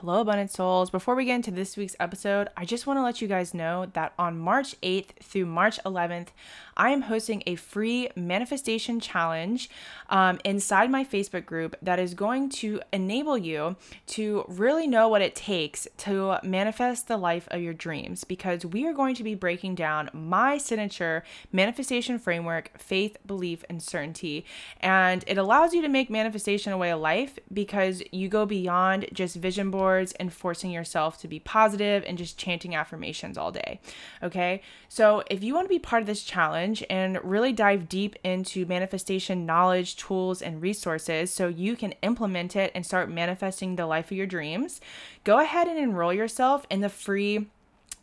Hello, Abundant Souls. Before we get into this week's episode, I just want to let you guys know that on March 8th through March 11th, I am hosting a free manifestation challenge um, inside my Facebook group that is going to enable you to really know what it takes to manifest the life of your dreams because we are going to be breaking down my signature manifestation framework faith, belief, and certainty. And it allows you to make manifestation a way of life because you go beyond just vision boards and forcing yourself to be positive and just chanting affirmations all day. Okay. So, if you want to be part of this challenge and really dive deep into manifestation knowledge, tools, and resources so you can implement it and start manifesting the life of your dreams, go ahead and enroll yourself in the free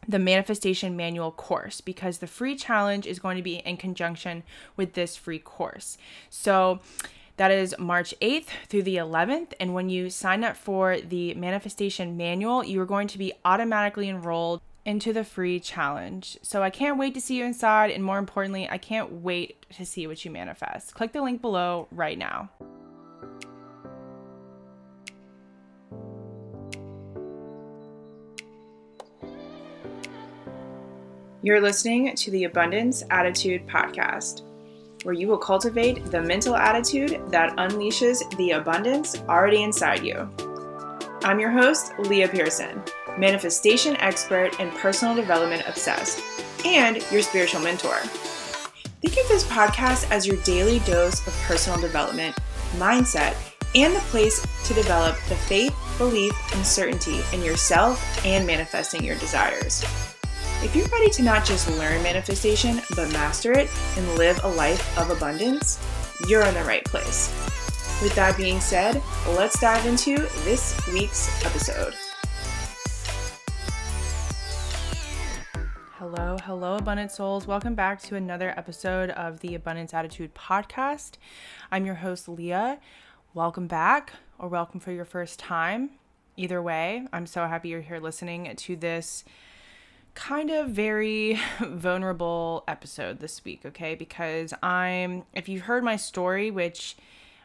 the manifestation manual course because the free challenge is going to be in conjunction with this free course. So, that is March 8th through the 11th. And when you sign up for the manifestation manual, you are going to be automatically enrolled into the free challenge. So I can't wait to see you inside. And more importantly, I can't wait to see what you manifest. Click the link below right now. You're listening to the Abundance Attitude Podcast where you will cultivate the mental attitude that unleashes the abundance already inside you. I'm your host, Leah Pearson, manifestation expert and personal development obsessed, and your spiritual mentor. Think of this podcast as your daily dose of personal development, mindset, and the place to develop the faith, belief, and certainty in yourself and manifesting your desires. If you're ready to not just learn manifestation, but master it and live a life of abundance, you're in the right place. With that being said, let's dive into this week's episode. Hello, hello, Abundant Souls. Welcome back to another episode of the Abundance Attitude Podcast. I'm your host, Leah. Welcome back, or welcome for your first time. Either way, I'm so happy you're here listening to this kind of very vulnerable episode this week, okay? Because I'm, if you've heard my story, which,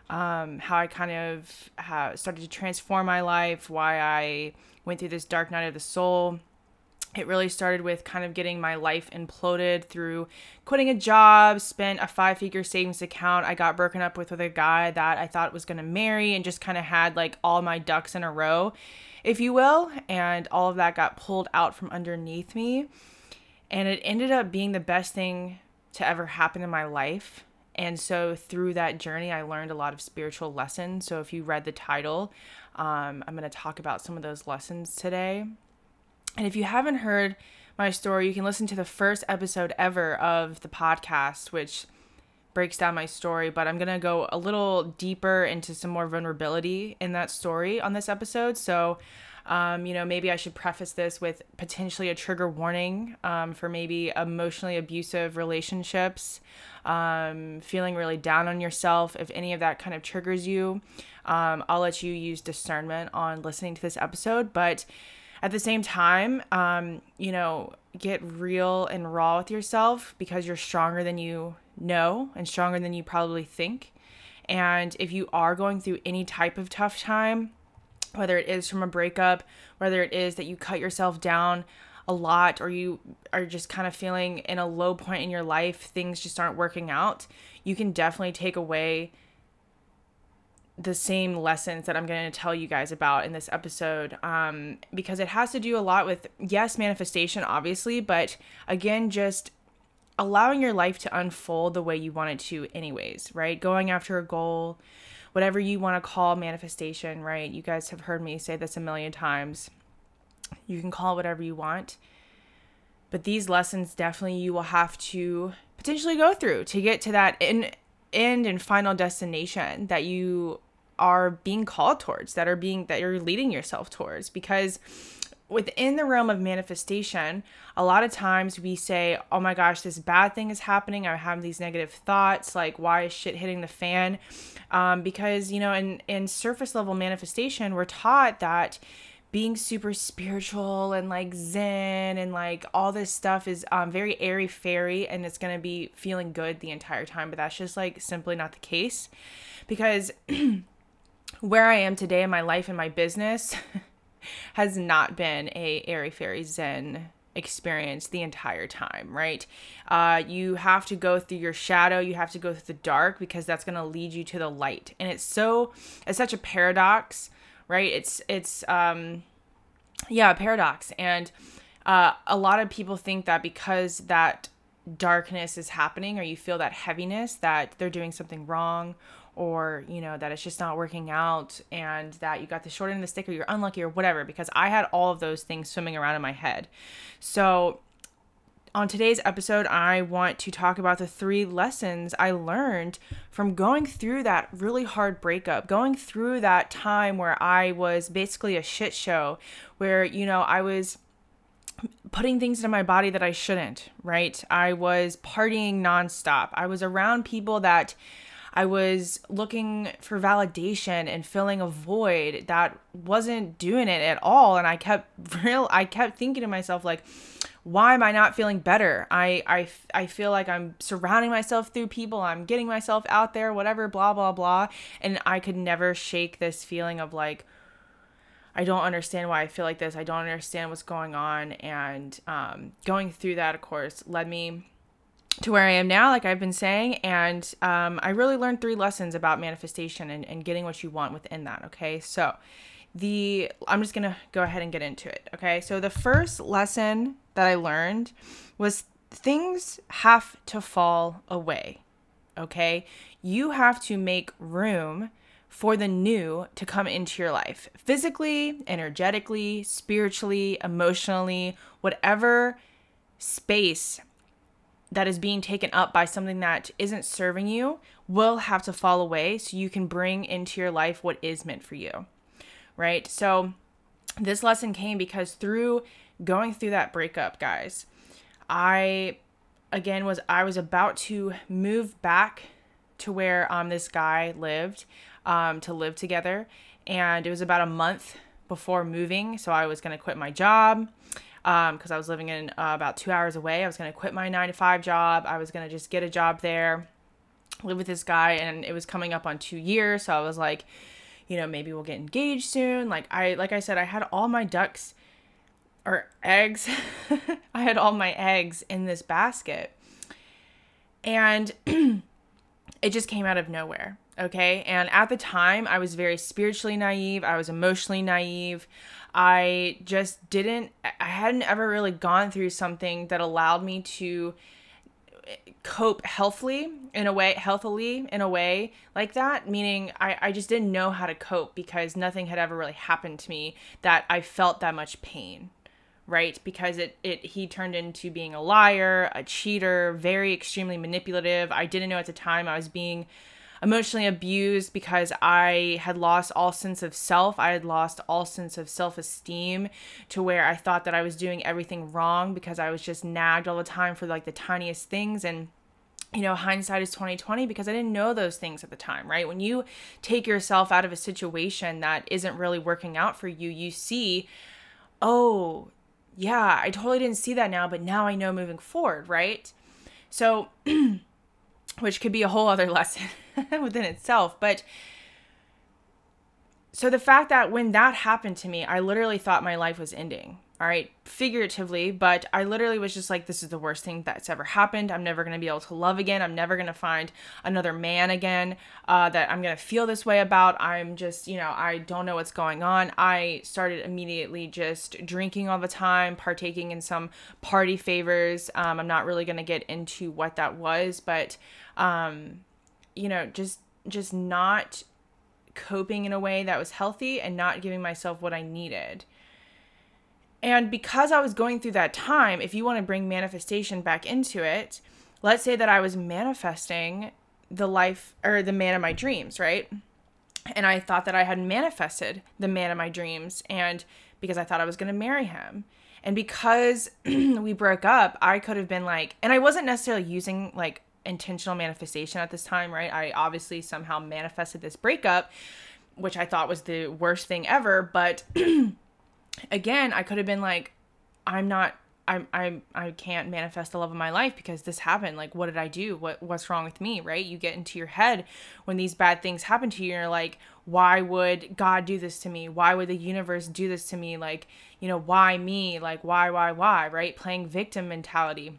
um, how I kind of started to transform my life, why I went through this dark night of the soul. It really started with kind of getting my life imploded through quitting a job, spent a five figure savings account. I got broken up with with a guy that I thought was going to marry and just kind of had like all my ducks in a row if you will. And all of that got pulled out from underneath me. And it ended up being the best thing to ever happen in my life. And so through that journey, I learned a lot of spiritual lessons. So if you read the title, um, I'm going to talk about some of those lessons today. And if you haven't heard my story, you can listen to the first episode ever of the podcast, which breaks down my story, but I'm going to go a little deeper into some more vulnerability in that story on this episode. So, um, you know, maybe I should preface this with potentially a trigger warning um, for maybe emotionally abusive relationships, um, feeling really down on yourself. If any of that kind of triggers you, um, I'll let you use discernment on listening to this episode. But at the same time, um, you know, get real and raw with yourself because you're stronger than you know and stronger than you probably think. And if you are going through any type of tough time, whether it is from a breakup, whether it is that you cut yourself down a lot or you are just kind of feeling in a low point in your life, things just aren't working out, you can definitely take away the same lessons that I'm going to tell you guys about in this episode um, because it has to do a lot with, yes, manifestation, obviously, but again, just allowing your life to unfold the way you want it to, anyways, right? Going after a goal, whatever you want to call manifestation, right? You guys have heard me say this a million times. You can call it whatever you want. But these lessons definitely you will have to potentially go through to get to that in, end and final destination that you are being called towards, that are being that you're leading yourself towards because within the realm of manifestation, a lot of times we say, oh my gosh, this bad thing is happening. I'm having these negative thoughts. Like, why is shit hitting the fan? Um, because, you know, in, in surface level manifestation, we're taught that being super spiritual and like zen and like all this stuff is um, very airy fairy and it's going to be feeling good the entire time. But that's just like simply not the case because where I am today in my life and my business. has not been a airy fairy zen experience the entire time, right? Uh, you have to go through your shadow, you have to go through the dark because that's going to lead you to the light. And it's so it's such a paradox, right? It's it's um yeah, a paradox. And uh, a lot of people think that because that darkness is happening or you feel that heaviness that they're doing something wrong or you know that it's just not working out and that you got the short end of the stick or you're unlucky or whatever because i had all of those things swimming around in my head so on today's episode i want to talk about the three lessons i learned from going through that really hard breakup going through that time where i was basically a shit show where you know i was putting things into my body that I shouldn't, right? I was partying nonstop. I was around people that I was looking for validation and filling a void that wasn't doing it at all. And I kept real, I kept thinking to myself, like, why am I not feeling better? I, I, I feel like I'm surrounding myself through people. I'm getting myself out there, whatever, blah, blah, blah. And I could never shake this feeling of like, I don't understand why I feel like this. I don't understand what's going on. And um, going through that, of course, led me to where I am now, like I've been saying. And um, I really learned three lessons about manifestation and, and getting what you want within that. Okay. So, the I'm just going to go ahead and get into it. Okay. So, the first lesson that I learned was things have to fall away. Okay. You have to make room for the new to come into your life physically, energetically, spiritually, emotionally, whatever space that is being taken up by something that isn't serving you will have to fall away so you can bring into your life what is meant for you. Right? So, this lesson came because through going through that breakup, guys, I again was I was about to move back to where um this guy lived um, to live together. And it was about a month before moving. So I was going to quit my job because um, I was living in uh, about two hours away. I was going to quit my nine to five job. I was going to just get a job there, live with this guy. And it was coming up on two years. So I was like, you know, maybe we'll get engaged soon. Like I, like I said, I had all my ducks or eggs. I had all my eggs in this basket. And it just came out of nowhere. Okay. And at the time, I was very spiritually naive. I was emotionally naive. I just didn't, I hadn't ever really gone through something that allowed me to cope healthily in a way healthily in a way like that meaning I, I just didn't know how to cope because nothing had ever really happened to me that i felt that much pain right? Because it it he turned into being a liar a cheater very extremely manipulative. I didn't know at the time i was being emotionally abused because I had lost all sense of self. I had lost all sense of self esteem to where I thought that I was doing everything wrong because I was just nagged all the time for like the tiniest things. And you know, hindsight is 2020 because I didn't know those things at the time, right? When you take yourself out of a situation that isn't really working out for you, you see, oh, yeah, I totally didn't see that now, but now I know moving forward, right? So, which could be a whole other lesson within itself. But so the fact that when that happened to me, I literally thought my life was ending. All right, figuratively, but I literally was just like, this is the worst thing that's ever happened. I'm never gonna be able to love again. I'm never gonna find another man again uh, that I'm gonna feel this way about. I'm just, you know, I don't know what's going on. I started immediately just drinking all the time, partaking in some party favors. Um, I'm not really gonna get into what that was, but um, you know, just just not coping in a way that was healthy and not giving myself what I needed. And because I was going through that time, if you want to bring manifestation back into it, let's say that I was manifesting the life or the man of my dreams, right? And I thought that I had manifested the man of my dreams and because I thought I was going to marry him. And because we broke up, I could have been like, and I wasn't necessarily using like intentional manifestation at this time, right? I obviously somehow manifested this breakup, which I thought was the worst thing ever. But again, I could have been like, I'm not I'm I'm I can't manifest the love of my life because this happened. Like what did I do? What what's wrong with me, right? You get into your head when these bad things happen to you and you're like, why would God do this to me? Why would the universe do this to me? Like, you know, why me? Like why why why, right? Playing victim mentality.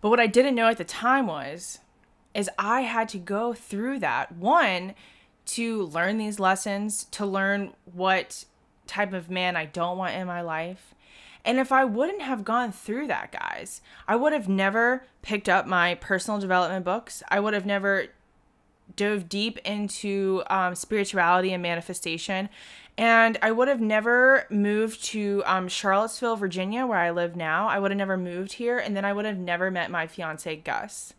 But what I didn't know at the time was is I had to go through that. One to learn these lessons, to learn what type of man I don't want in my life and if I wouldn't have gone through that, guys, I would have never picked up my personal development books. I would have never dove deep into um, spirituality and manifestation. And I would have never moved to um, Charlottesville, Virginia, where I live now. I would have never moved here. And then I would have never met my fiance, Gus.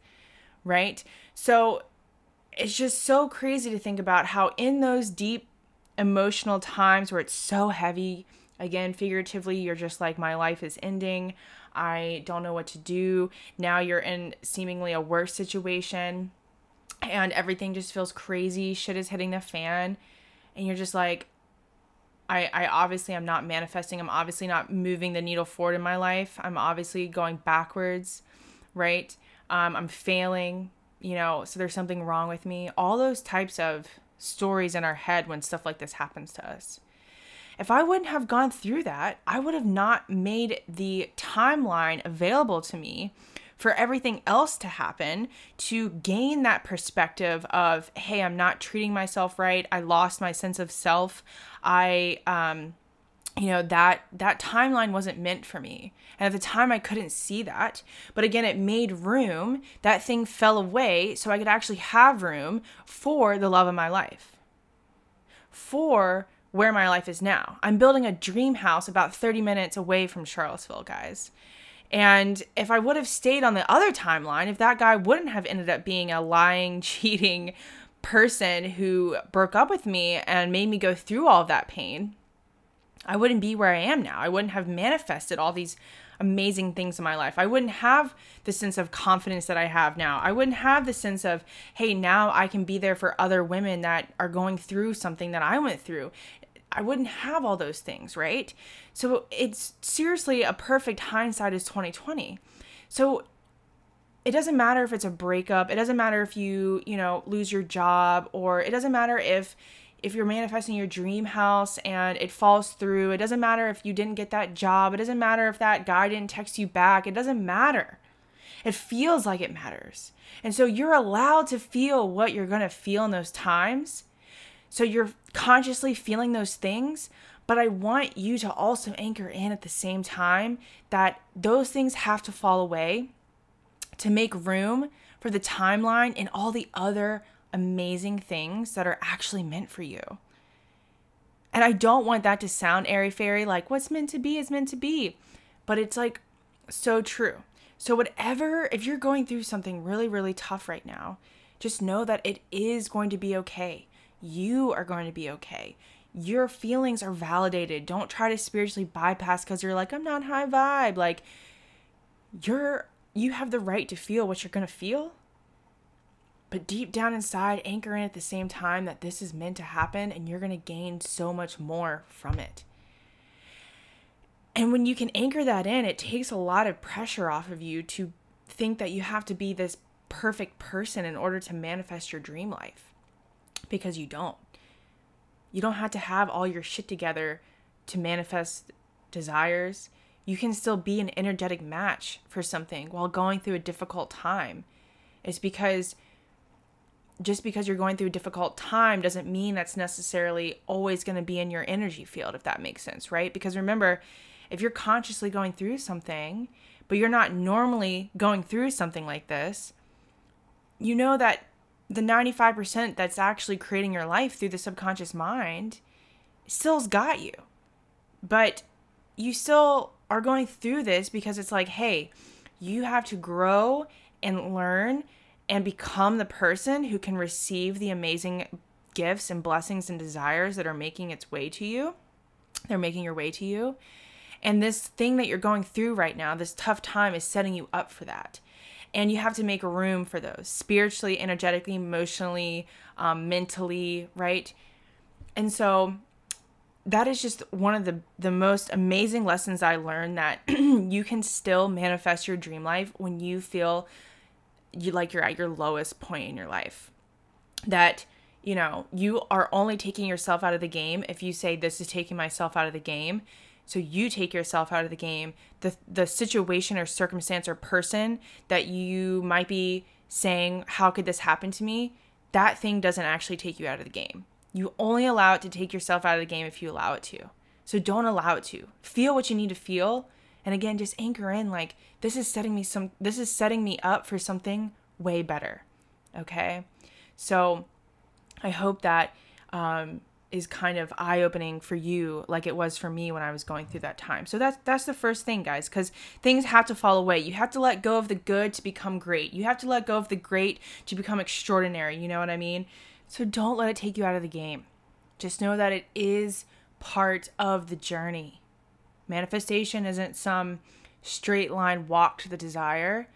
Right? So it's just so crazy to think about how, in those deep emotional times where it's so heavy, Again, figuratively, you're just like, my life is ending. I don't know what to do. Now you're in seemingly a worse situation and everything just feels crazy. Shit is hitting the fan. And you're just like, I, I obviously am not manifesting. I'm obviously not moving the needle forward in my life. I'm obviously going backwards, right? Um, I'm failing, you know, so there's something wrong with me. All those types of stories in our head when stuff like this happens to us. If I wouldn't have gone through that, I would have not made the timeline available to me for everything else to happen to gain that perspective of, hey, I'm not treating myself right. I lost my sense of self. I, um, you know that that timeline wasn't meant for me and at the time i couldn't see that but again it made room that thing fell away so i could actually have room for the love of my life for where my life is now. I'm building a dream house about 30 minutes away from Charlottesville, guys. And if I would have stayed on the other timeline, if that guy wouldn't have ended up being a lying, cheating person who broke up with me and made me go through all of that pain, I wouldn't be where I am now. I wouldn't have manifested all these amazing things in my life. I wouldn't have the sense of confidence that I have now. I wouldn't have the sense of, hey, now I can be there for other women that are going through something that I went through. I wouldn't have all those things, right? So it's seriously a perfect hindsight is 2020. So it doesn't matter if it's a breakup, it doesn't matter if you, you know, lose your job or it doesn't matter if if you're manifesting your dream house and it falls through. It doesn't matter if you didn't get that job. It doesn't matter if that guy didn't text you back. It doesn't matter. It feels like it matters. And so you're allowed to feel what you're going to feel in those times so you're consciously feeling those things, but I want you to also anchor in at the same time that those things have to fall away to make room for the timeline and all the other amazing things that are actually meant for you. And I don't want that to sound airy fairy like what's meant to be is meant to be, but it's like so true. So, whatever, if you're going through something really, really tough right now, just know that it is going to be okay you are going to be okay. Your feelings are validated. Don't try to spiritually bypass because you're like, I'm not high vibe. Like, you're, you have the right to feel what you're going to feel. But deep down inside, anchor in at the same time that this is meant to happen and you're going to gain so much more from it. And when you can anchor that in, it takes a lot of pressure off of you to think that you have to be this perfect person in order to manifest your dream life because you don't. You don't have to have all your shit together to manifest desires. You can still be an energetic match for something while going through a difficult time. It's because just because you're going through a difficult time doesn't mean that's necessarily always going to be in your energy field, if that makes sense, right? Because remember, if you're consciously going through something, but you're not normally going through something like this, you know that the 95% that's actually creating your life through the subconscious mind still's got you. But you still are going through this because it's like, hey, you have to grow and learn and become the person who can receive the amazing gifts and blessings and desires that are making its way to you. They're making your way to you. And this thing that you're going through right now, this tough time, is setting you up for that and you have to make room for those spiritually energetically emotionally um, mentally right and so that is just one of the the most amazing lessons I learned that you can still manifest your dream life when you feel you like you're at your lowest point in your life. That you know, you are only taking yourself out of the game if you say this is taking myself out of the game. So you take yourself out of the game. The the situation or circumstance or person that you might be saying, how could this happen to me? That thing doesn't actually take you out of the game. You only allow it to take yourself out of the game if you allow it to. So don't allow it to. Feel what you need to feel. And again, just anchor in like this is setting me some this is setting me up for something way better. Okay? So I hope that um, is kind of eye opening for you, like it was for me when I was going through that time. So that's that's the first thing, guys, because things have to fall away. You have to let go of the good to become great. You have to let go of the great to become extraordinary. You know what I mean? So don't let it take you out of the game. Just know that it is part of the journey. Manifestation isn't some straight line walk to the desire.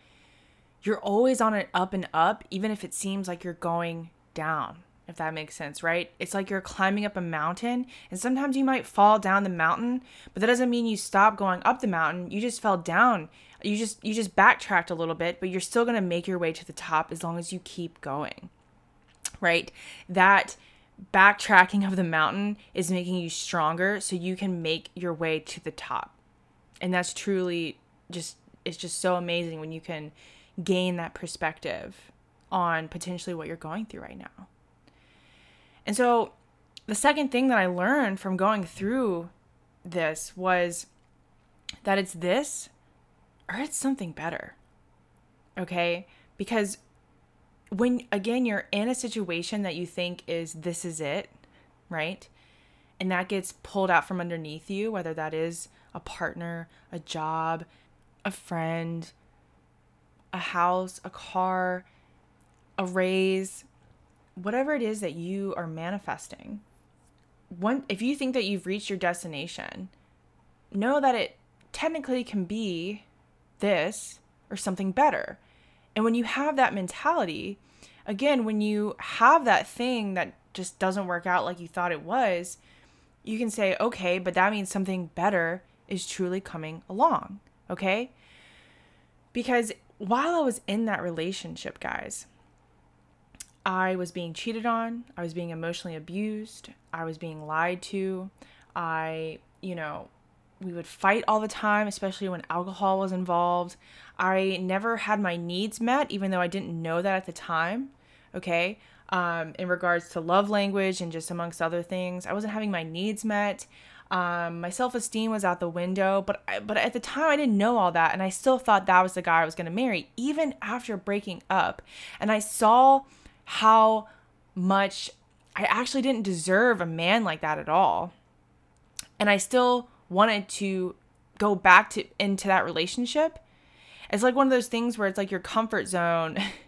You're always on an up and up, even if it seems like you're going down, if that makes sense, right? It's like you're climbing up a mountain, and sometimes you might fall down the mountain, but that doesn't mean you stop going up the mountain. You just fell down. You just you just backtracked a little bit, but you're still going to make your way to the top as long as you keep going right? That backtracking of the mountain is making you stronger so you can make your way to the top. And that's truly just it's just so amazing when you can gain that perspective on potentially what you're going through right now. And so the second thing that I learned from going through this was that it's this or it's something better. Okay? Because when again you're in a situation that you think is this is it, right? And that gets pulled out from underneath you, whether that is a partner, a job, a friend, a house, a car, a raise, whatever it is that you are manifesting. One if you think that you've reached your destination, know that it technically can be this or something better. And when you have that mentality, again, when you have that thing that just doesn't work out like you thought it was, you can say, okay, but that means something better is truly coming along. Okay? Because while I was in that relationship, guys, I was being cheated on, I was being emotionally abused, I was being lied to, I, you know, we would fight all the time, especially when alcohol was involved. I never had my needs met, even though I didn't know that at the time. Okay. Um, in regards to love language and just amongst other things, I wasn't having my needs met. Um, my self esteem was out the window, but I, but at the time I didn't know all that, and I still thought that was the guy I was going to marry, even after breaking up. And I saw how much I actually didn't deserve a man like that at all, and I still wanted to go back to into that relationship. It's like one of those things where it's like your comfort zone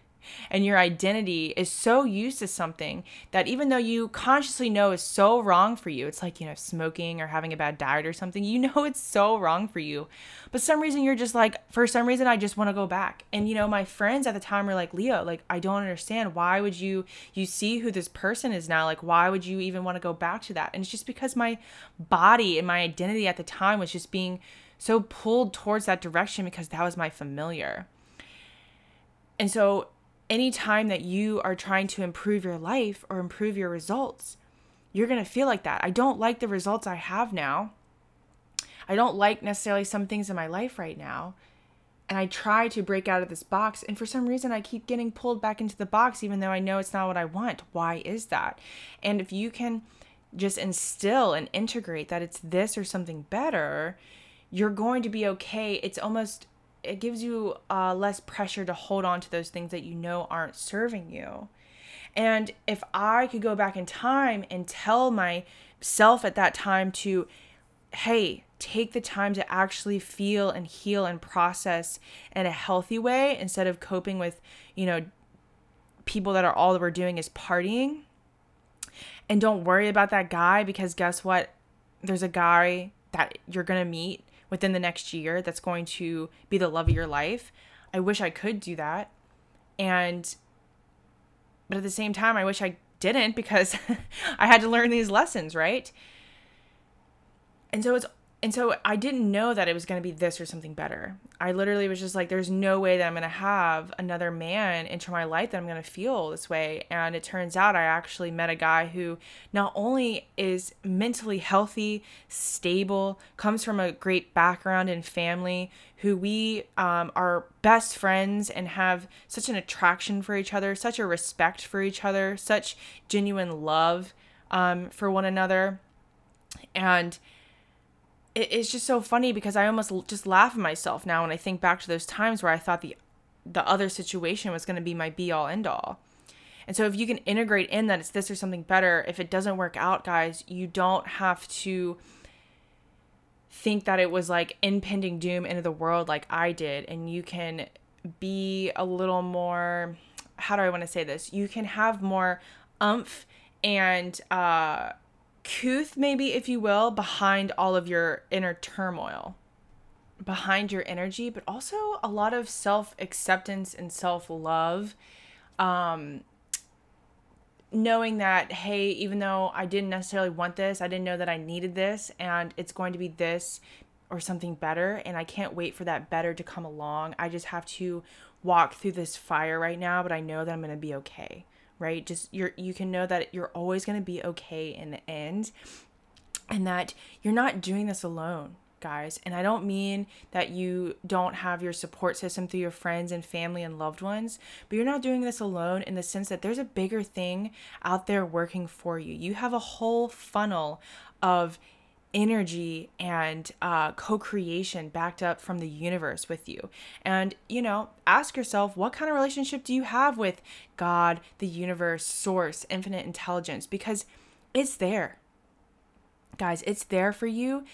and your identity is so used to something that even though you consciously know is so wrong for you, it's like, you know, smoking or having a bad diet or something, you know it's so wrong for you. But some reason you're just like, for some reason, I just want to go back. And, you know, my friends at the time were like, Leah, like, I don't understand. Why would you, you see who this person is now? Like, why would you even want to go back to that? And it's just because my body and my identity at the time was just being so pulled towards that direction because that was my familiar. And so anytime that you are trying to improve your life or improve your results, you're going to feel like that. I don't like the results I have now. I don't like necessarily some things in my life right now. And I try to break out of this box. And for some reason, I keep getting pulled back into the box, even though I know it's not what I want. Why is that? And if you can just instill and integrate that it's this or something better, you're going to be okay. It's almost it gives you uh, less pressure to hold on to those things that you know aren't serving you. And if I could go back in time and tell myself at that time to, hey, take the time to actually feel and heal and process in a healthy way instead of coping with, you know, people that are all that we're doing is partying. And don't worry about that guy because guess what? There's a guy that you're going to meet within the next year that's going to be the love of your life. I wish I could do that. And, but at the same time, I wish I didn't because I had to learn these lessons, right? and so it's and so I didn't know that it was going to be this or something better. I literally was just like, there's no way that I'm going to have another man enter my life that I'm going to feel this way. And it turns out I actually met a guy who not only is mentally healthy, stable, comes from a great background and family, who we um, are best friends and have such an attraction for each other, such a respect for each other, such genuine love um, for one another. And it, it's just so funny because I almost just laugh at myself now when I think back to those times where I thought the the other situation was going to be my be all end all. And so if you can integrate in that it's this or something better, if it doesn't work out, guys, you don't have to think that it was like impending doom into the world like I did and you can be a little more how do I want to say this? You can have more umph and uh couth, maybe, if you will, behind all of your inner turmoil, behind your energy, but also a lot of self acceptance and self love. Um, knowing that, hey, even though I didn't necessarily want this, I didn't know that I needed this, and it's going to be this or something better, and I can't wait for that better to come along. I just have to walk through this fire right now, but I know that I'm going to be okay right? Just you're you can know that you're always going to be okay in the end and that you're not doing this alone guys. And I don't mean that you don't have your support system through your friends and family and loved ones, but you're not doing this alone in the sense that there's a bigger thing out there working for you. You have a whole funnel of energy and uh, co-creation backed up from the universe with you. And you know ask yourself what kind of relationship do you have with god the universe source infinite intelligence? Because it's there. Guys it's there for you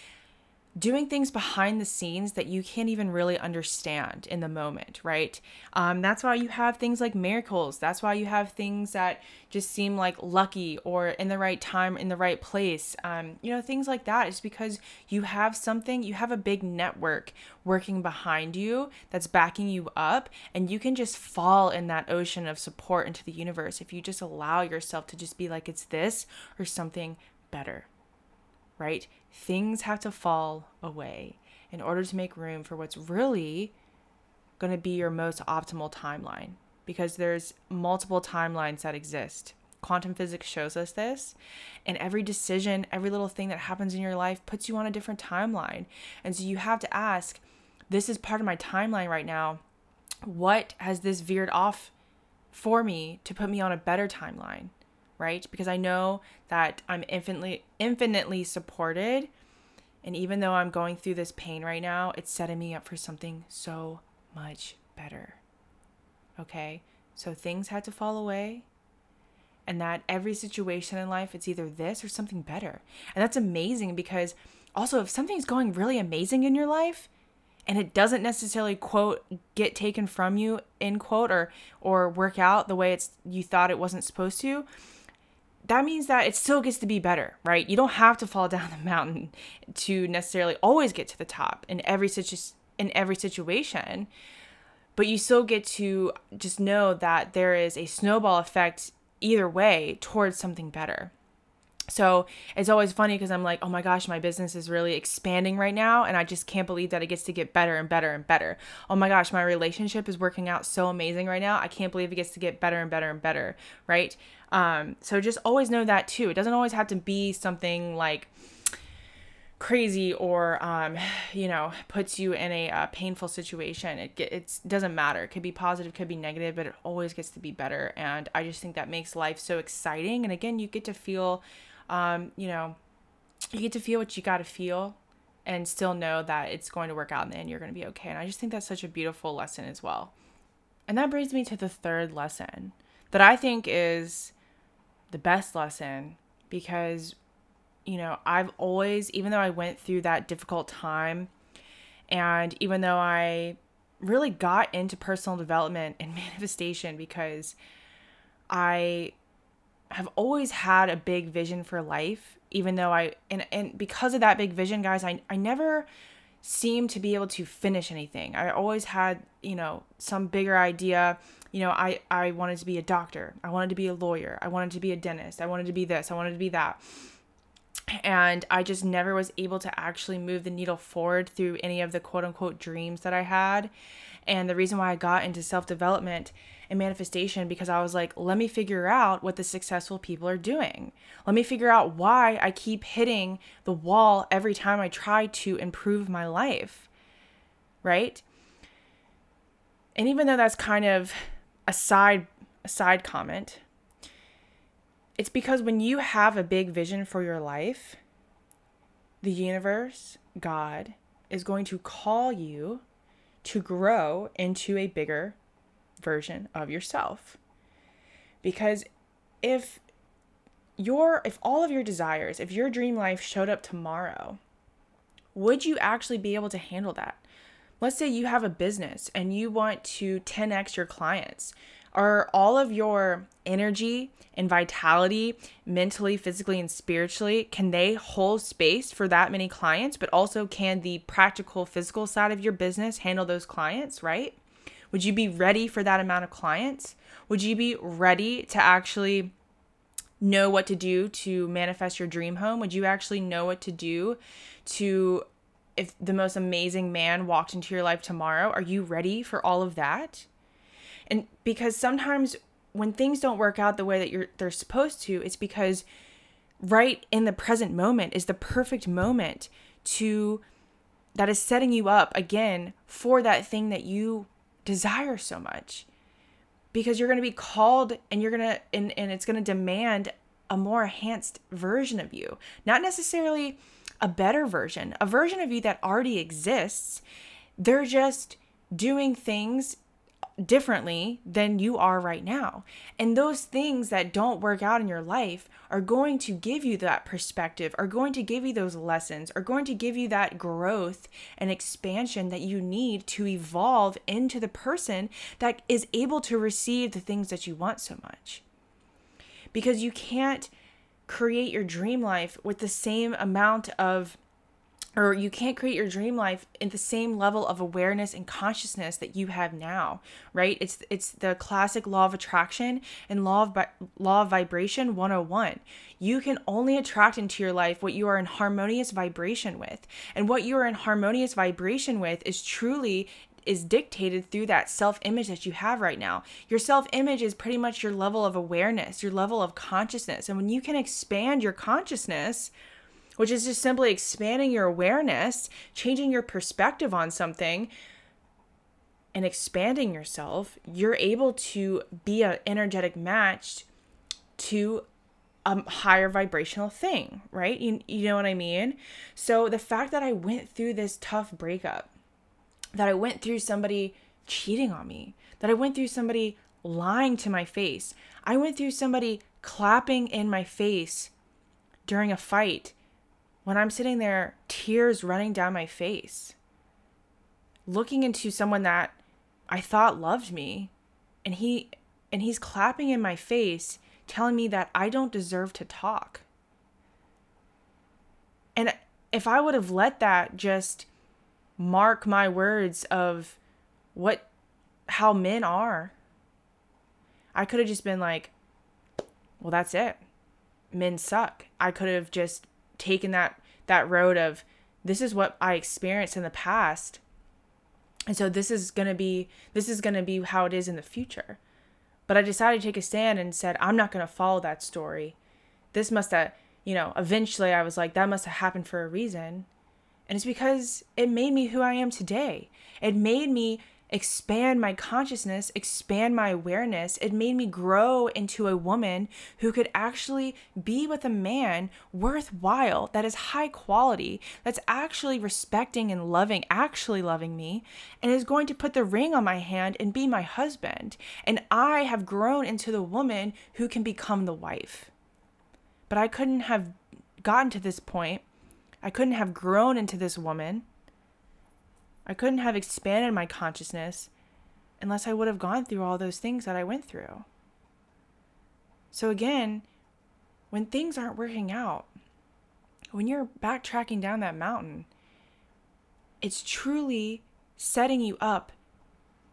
doing things behind the scenes that you can't even really understand in the moment, right? Um, that's why you have things like miracles. That's why you have things that just seem like lucky or in the right time, in the right place. Um, you know, things like that. It's because you have something, you have a big network working behind you that's backing you up, and you can just fall in that ocean of support into the universe if you just allow yourself to just be like, it's this or something better right? Things have to fall away in order to make room for what's really going to be your most optimal timeline because there's multiple timelines that exist. Quantum physics shows us this, and every decision, every little thing that happens in your life puts you on a different timeline. And so you have to ask, this is part of my timeline right now. What has this veered off for me to put me on a better timeline? Right? Because I know that I'm infinitely infinitely supported. And even though I'm going through this pain right now, it's setting me up for something so much better. Okay? So things had to fall away. And that every situation in life, it's either this or something better. And that's amazing because also, if something's going really amazing in your life, and it doesn't necessarily quote get taken from you in quote or or work out the way it's you thought it wasn't supposed to that means that it still gets to be better, right? You don't have to fall down the mountain to necessarily always get to the top in every situ- in every situation. But you still get to just know that there is a snowball effect either way towards something better. So it's always funny because I'm like, oh my gosh, my business is really expanding right now. And I just can't believe that it gets to get better and better and better. Oh my gosh, my relationship is working out so amazing right now. I can't believe it gets to get better and better and better. Right. Um, so just always know that too. It doesn't always have to be something like crazy or um, you know puts you in a uh, painful situation it it doesn't matter it could be positive could be negative but it always gets to be better and i just think that makes life so exciting and again you get to feel um, you know you get to feel what you got to feel and still know that it's going to work out in the end you're going to be okay. And i just think that's such a beautiful lesson as well. And that brings me to the third lesson that i think is the best lesson because you know, I've always, even though I went through that difficult time, and even though I really got into personal development and manifestation because I have always had a big vision for life, even though I, and, and because of that big vision, guys, I, I never seemed to be able to finish anything. I always had, you know, some bigger idea. You know, I, I wanted to be a doctor. I wanted to be a lawyer. I wanted to be a dentist. I wanted to be this. I wanted to be that and I just never was able to actually move the needle forward through any of the quote unquote dreams that I had. And the reason why I got into self development and manifestation because I was like, let me figure out what the successful people are doing. Let me figure out why I keep hitting the wall every time I try to improve my life. Right? And even though that's kind of a side a side comment, it's because when you have a big vision for your life, the universe, God, is going to call you to grow into a bigger version of yourself. Because if your if all of your desires, if your dream life showed up tomorrow, would you actually be able to handle that? Let's say you have a business and you want to 10x your clients. Are all of your energy and vitality, mentally, physically, and spiritually, can they hold space for that many clients? But also, can the practical, physical side of your business handle those clients, right? Would you be ready for that amount of clients? Would you be ready to actually know what to do to manifest your dream home? Would you actually know what to do to if the most amazing man walked into your life tomorrow? Are you ready for all of that? And because sometimes when things don't work out the way that you're they're supposed to, it's because right in the present moment is the perfect moment to that is setting you up again for that thing that you desire so much. Because you're going to be called and you're going to and, and it's going to demand a more enhanced version of you. Not necessarily a better version, a version of you that already exists. They're just doing things differently than you are right now. And those things that don't work out in your life are going to give you that perspective, are going to give you those lessons, are going to give you that growth and expansion that you need to evolve into the person that is able to receive the things that you want so much. Because you can't create your dream life with the same amount of or you can't create your dream life in the same level of awareness and consciousness that you have now right it's it's the classic law of attraction and law of law of vibration 101 you can only attract into your life what you are in harmonious vibration with and what you are in harmonious vibration with is truly is dictated through that self image that you have right now. Your self image is pretty much your level of awareness, your level of consciousness. And when you can expand your consciousness, which is just simply expanding your awareness, changing your perspective on something, and expanding yourself, you're able to be an energetic match to a higher vibrational thing, right? You, you know what I mean? So the fact that I went through this tough breakup, that I went through somebody cheating on me, that I went through somebody lying to my face, I went through somebody clapping in my face during a fight when I'm sitting there, tears running down my face, looking into someone that I thought loved me, and he and he's clapping in my face, telling me that I don't deserve to talk. And if I would have let that just mark my words of what how men are, I could have just been like, well, that's it. Men suck. I could have just taken that that road of this is what I experienced in the past. And so this is going to be this is going to be how it is in the future. But I decided to take a stand and said I'm not going to follow that story. This must have, you know, eventually I was like that must have happened for a reason. And it's because it made me who I am today. It made me expand my consciousness, expand my awareness. It made me grow into a woman who could actually be with a man worthwhile, that is high quality, that's actually respecting and loving, actually loving me, and is going to put the ring on my hand and be my husband. And I have grown into the woman who can become the wife. But I couldn't have gotten to this point. I couldn't have grown into this woman I couldn't have expanded my consciousness unless I would have gone through all those things that I went through. So, again, when things aren't working out, when you're backtracking down that mountain, it's truly setting you up.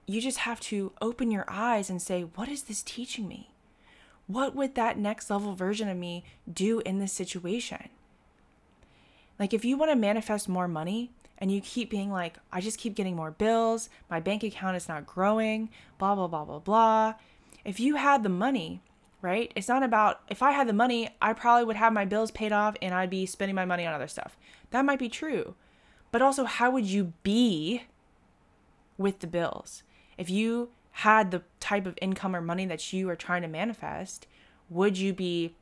You just have to open your eyes and say, What is this teaching me? What would that next level version of me do in this situation? Like, if you want to manifest more money and you keep being like, I just keep getting more bills, my bank account is not growing, blah, blah, blah, blah, blah. If you had the money, right? It's not about if I had the money, I probably would have my bills paid off and I'd be spending my money on other stuff. That might be true. But also, how would you be with the bills? If you had the type of income or money that you are trying to manifest, would you be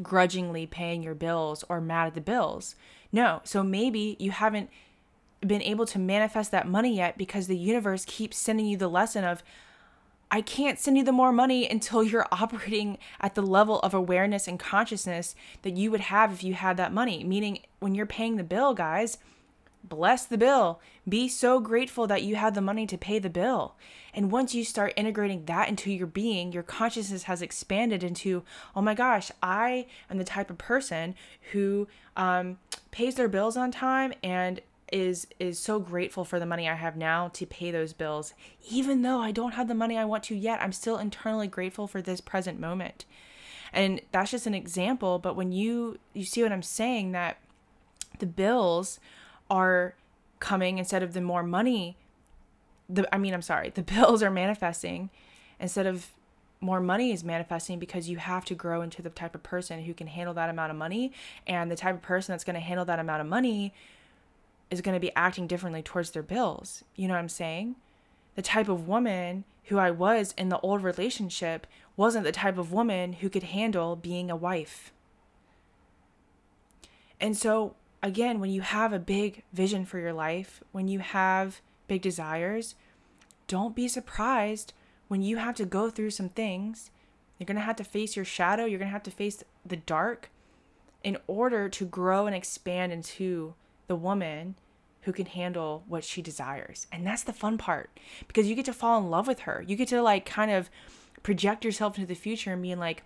grudgingly paying your bills or mad at the bills? No. So maybe you haven't been able to manifest that money yet because the universe keeps sending you the lesson of, I can't send you the more money until you're operating at the level of awareness and consciousness that you would have if you had that money. Meaning, when you're paying the bill, guys, bless the bill. Be so grateful that you had the money to pay the bill. And once you start integrating that into your being, your consciousness has expanded into, oh my gosh, I am the type of person who um, pays their bills on time and is is so grateful for the money I have now to pay those bills. Even though I don't have the money I want to yet, I'm still internally grateful for this present moment. And that's just an example, but when you you see what I'm saying that the bills are coming instead of the more money the I mean I'm sorry, the bills are manifesting instead of more money is manifesting because you have to grow into the type of person who can handle that amount of money and the type of person that's going to handle that amount of money is going to be acting differently towards their bills. You know what I'm saying? The type of woman who I was in the old relationship wasn't the type of woman who could handle being a wife. And so again, when you have a big vision for your life, when you have big desires, don't be surprised when you have to go through some things. You're going to have to face your shadow, you're going to have to face the dark in order to grow and expand into the woman who can handle what she desires. And that's the fun part because you get to fall in love with her. You get to like kind of project yourself into the future and being like,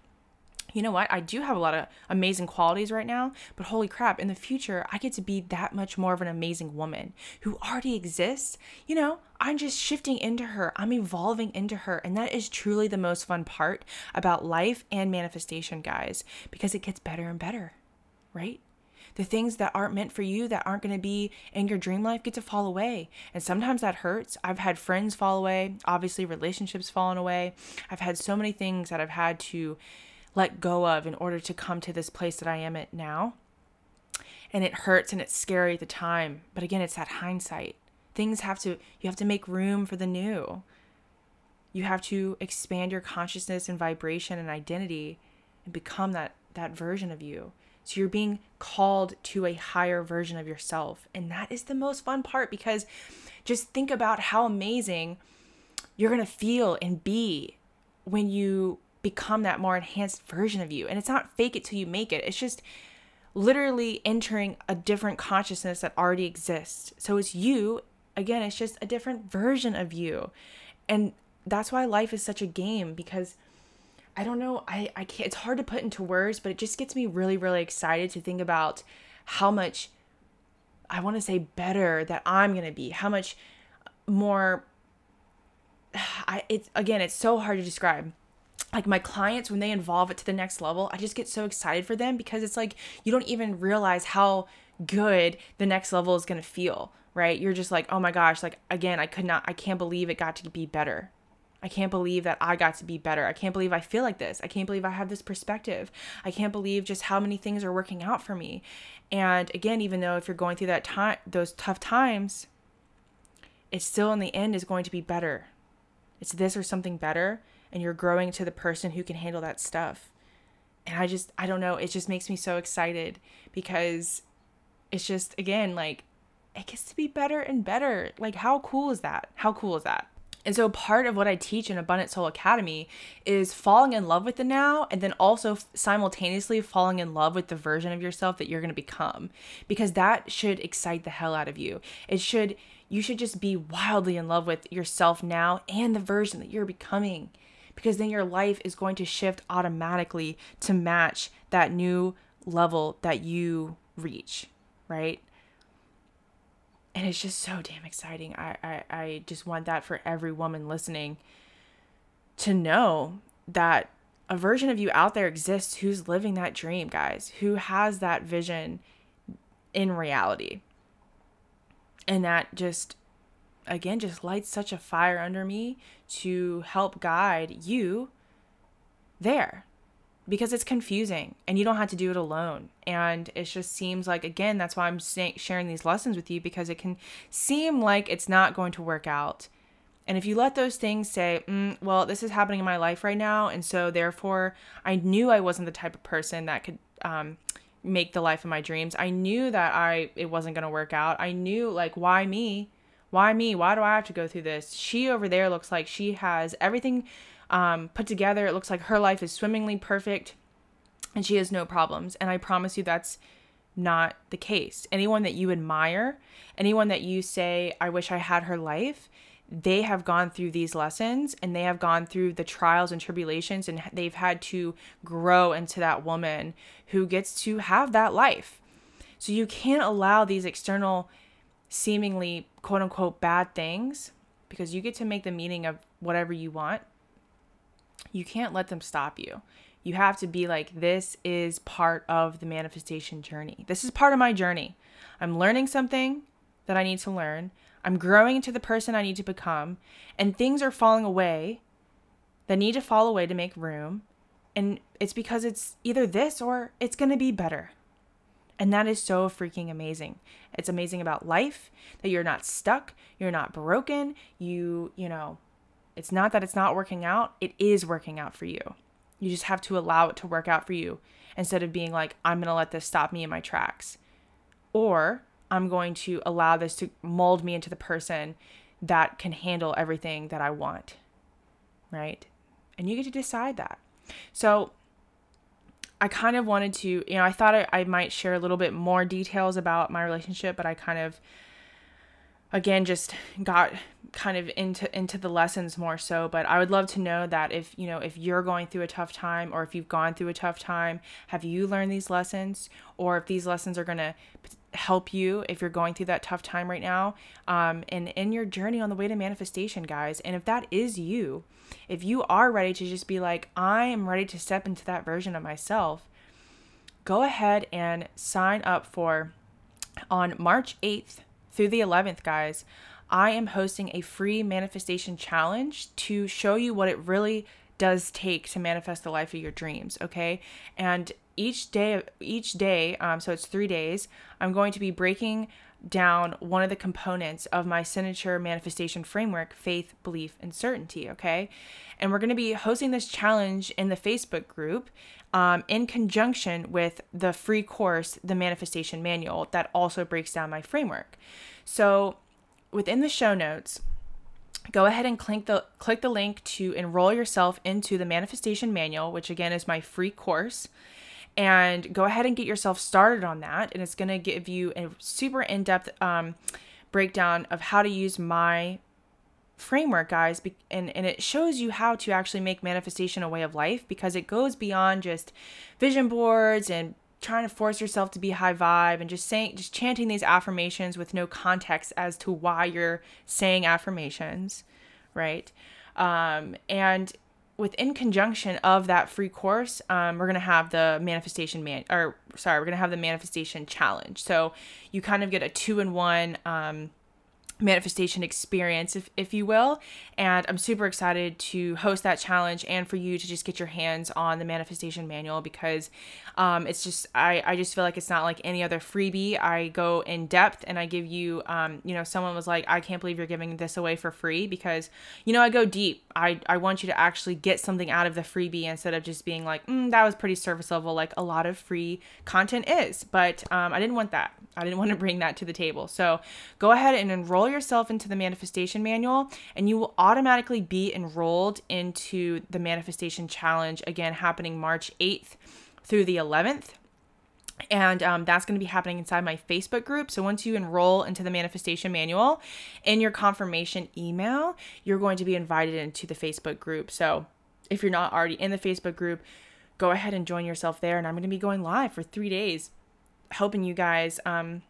you know what? I do have a lot of amazing qualities right now, but holy crap, in the future, I get to be that much more of an amazing woman who already exists. You know, I'm just shifting into her, I'm evolving into her. And that is truly the most fun part about life and manifestation, guys, because it gets better and better, right? The things that aren't meant for you, that aren't going to be in your dream life, get to fall away. And sometimes that hurts. I've had friends fall away, obviously, relationships falling away. I've had so many things that I've had to let go of in order to come to this place that I am at now. And it hurts and it's scary at the time. But again, it's that hindsight. Things have to, you have to make room for the new. You have to expand your consciousness and vibration and identity and become that that version of you. So you're being called to a higher version of yourself. And that is the most fun part because just think about how amazing you're going to feel and be when you become that more enhanced version of you. And it's not fake it till you make it. It's just literally entering a different consciousness that already exists. So it's you, again, it's just a different version of you. And that's why life is such a game because I don't know, I, I can't, it's hard to put into words, but it just gets me really, really excited to think about how much I want to say better that I'm going to be, how much more I it's again, it's so hard to describe. Like my clients when they evolve it to the next level i just get so excited for them because it's like you don't even realize how good the next level is going to feel right? You're just like oh my gosh like again i could not i can't believe it got to be better I can't believe that I got to be better. I can't believe I feel like this. I can't believe I have this perspective. I can't believe just how many things are working out for me. And again, even though if you're going through that time those tough times, it still in the end is going to be better. It's this or something better and you're growing to the person who can handle that stuff. And I just, I don't know, it just makes me so excited because it's just, again, like, it gets to be better and better. Like, how cool is that? How cool is that? And so, part of what I teach in Abundant Soul Academy is falling in love with the now and then also simultaneously falling in love with the version of yourself that you're going to become. Because that should excite the hell out of you. It should, you should just be wildly in love with yourself now and the version that you're becoming because then your life is going to shift automatically to match that new level that you reach, right? And it's just so damn exciting. I, I, I just want that for every woman listening to know that a version of you out there exists who's living that dream, guys, who has that vision in reality. And that just, again, just lights such a fire under me to help guide you there because it's confusing and you don't have to do it alone. And it just seems like, again, that's why I'm sharing these lessons with you because it can seem like it's not going to work out. And if you let those things say, mm, well, this is happening in my life right now. And so therefore, I knew I wasn't the type of person that could um, make the life of my dreams. I knew that I it wasn't going to work out. I knew like why me? Why me? Why do I have to go through this? She over there looks like she has everything um, put together. It looks like her life is swimmingly perfect and she has no problems. And I promise you that's not the case. Anyone that you admire, anyone that you say, I wish I had her life, they have gone through these lessons and they have gone through the trials and tribulations and they've had to grow into that woman who gets to have that life. So you can't allow these external, seemingly quote unquote bad things because you get to make the meaning of whatever you want you can't let them stop you. You have to be like, this is part of the manifestation journey. This is part of my journey. I'm learning something that I need to learn. I'm growing into the person I need to become, and things are falling away that need to fall away to make room. And it's because it's either this or it's going to be better. And that is so freaking amazing. It's amazing about life that you're not stuck, you're not broken, you, you know, it's not that it's not working out, it is working out for you. You just have to allow it to work out for you instead of being like, I'm going to let this stop me in my tracks. Or I'm going to allow this to mold me into the person that can handle everything that I want. Right? And you get to decide that. So I kind of wanted to, you know, I thought I, I might share a little bit more details about my relationship, but I kind of again just got kind of into into the lessons more so but i would love to know that if you know if you're going through a tough time or if you've gone through a tough time have you learned these lessons? Or if these lessons are going to help you if you're going through that tough time right now um, and in your journey on the way to manifestation guys. And if that is you if you are ready to just be like i am ready to step into that version of myself go ahead and sign up for on march 8th through the 11th, guys, I am hosting a free manifestation challenge to show you what it really does take to manifest the life of your dreams, okay? And each day each day, um, so it's 3 days, I'm going to be breaking down one of the components of my signature manifestation framework faith, belief, and certainty. Okay. And we're going to be hosting this challenge in the Facebook group um, in conjunction with the free course, the Manifestation Manual, that also breaks down my framework. So within the show notes, go ahead and click the click the link to enroll yourself into the manifestation manual which again is my free course and go ahead and get yourself started on that. And it's going to give you a super in-depth um, breakdown of how to use my framework, guys, and, and it shows you how to actually make manifestation a way of life because it goes beyond just vision boards and trying to force yourself to be high vibe and just saying just chanting these affirmations with no context as to why you're saying affirmations right? Um, and within conjunction of that free course um, we're to have the manifestation man or sorry we're to have the manifestation challenge. So you kind of get a two in one um, manifestation experience, if, if you will. And I'm super excited to host that challenge and for you to just get your hands on the manifestation manual because um, it's just, I, I just feel like it's not like any other freebie. I go in depth and I give you, um, you know, someone was like, I can't believe you're giving this away for free because, you know, I go deep. I, I want you to actually get something out of the freebie instead of just being like, mm, that was pretty surface level, like a lot of free content is. But um, I didn't want that. I didn't want to bring that to the table. So go ahead and enroll yourself into the manifestation manual, and you will automatically be enrolled into the manifestation challenge again, happening March 8th through the 11th. And um, that's going to be happening inside my Facebook group. So once you enroll into the manifestation manual in your confirmation email, you're going to be invited into the Facebook group. So if you're not already in the Facebook group, go ahead and join yourself there. And I'm going to be going live for three days helping you guys um,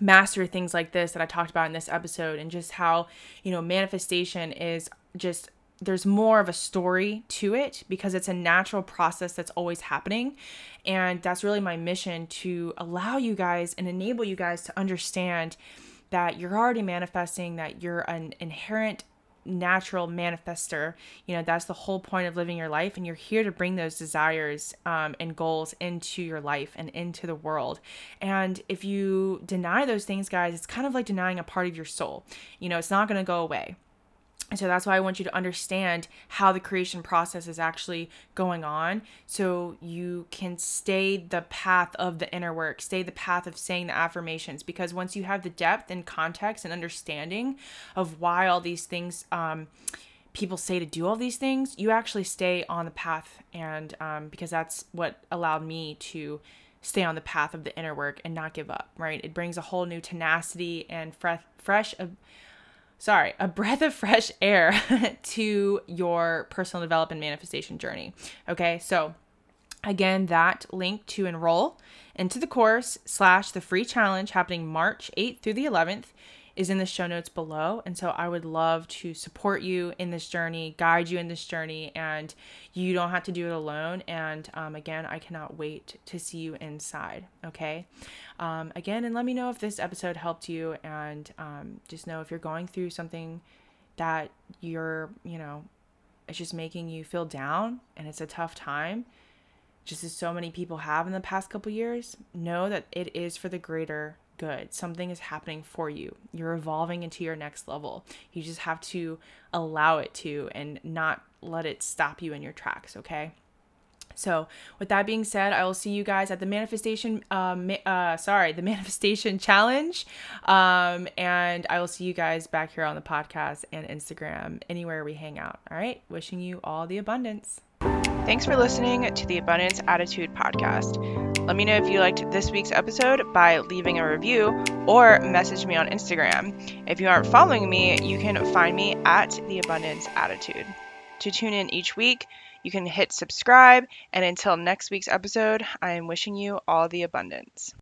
master things like this that I talked about in this episode and just how, you know, manifestation is just there's more of a story to it because it's a natural process that's always happening. And that's really my mission to allow you guys and enable you guys to understand that you're already manifesting that you're an inherent natural manifester. You know that's the whole point of living your life and you're here to bring those desires um, and goals into your life and into the world. And if you deny those things guys it's kind of like denying a part of your soul. You know it's not going to go away and so that's why I want you to understand how the creation process is actually going on so you can stay the path of the inner work, stay the path of saying the affirmations. Because once you have the depth and context and understanding of why all these things, um, people say to do all these things, you actually stay on the path. And um, because that's what allowed me to stay on the path of the inner work and not give up, right? It brings a whole new tenacity and fresh, fresh, sorry, a breath of fresh air to your personal development manifestation journey. Okay, so again, that link to enroll into the course slash the free challenge happening March 8th through the 11th is in the show notes below. And so I would love to support you in this journey, guide you in this journey, and you don't have to do it alone. And um, again, I cannot wait to see you inside. Okay. Um, again, and let me know if this episode helped you. And um, just know if you're going through something that you're, you know, it's just making you feel down and it's a tough time just as so many people have in the past couple years know that it is for the greater good. Something is happening for you. You're evolving into your next level. You just have to allow it to and not let it stop you in your tracks, okay? So, with that being said, I will see you guys at the manifestation, um, uh, sorry, the manifestation challenge. Um, and I will see you guys back here on the podcast and Instagram, anywhere we hang out. All right. Wishing you all the abundance. Thanks for listening to the Abundance Attitude podcast. Let me know if you liked this week's episode by leaving a review or message me on Instagram. If you aren't following me, you can find me at the Abundance Attitude. To tune in each week, you can hit subscribe, and until next week's episode, I am wishing you all the abundance.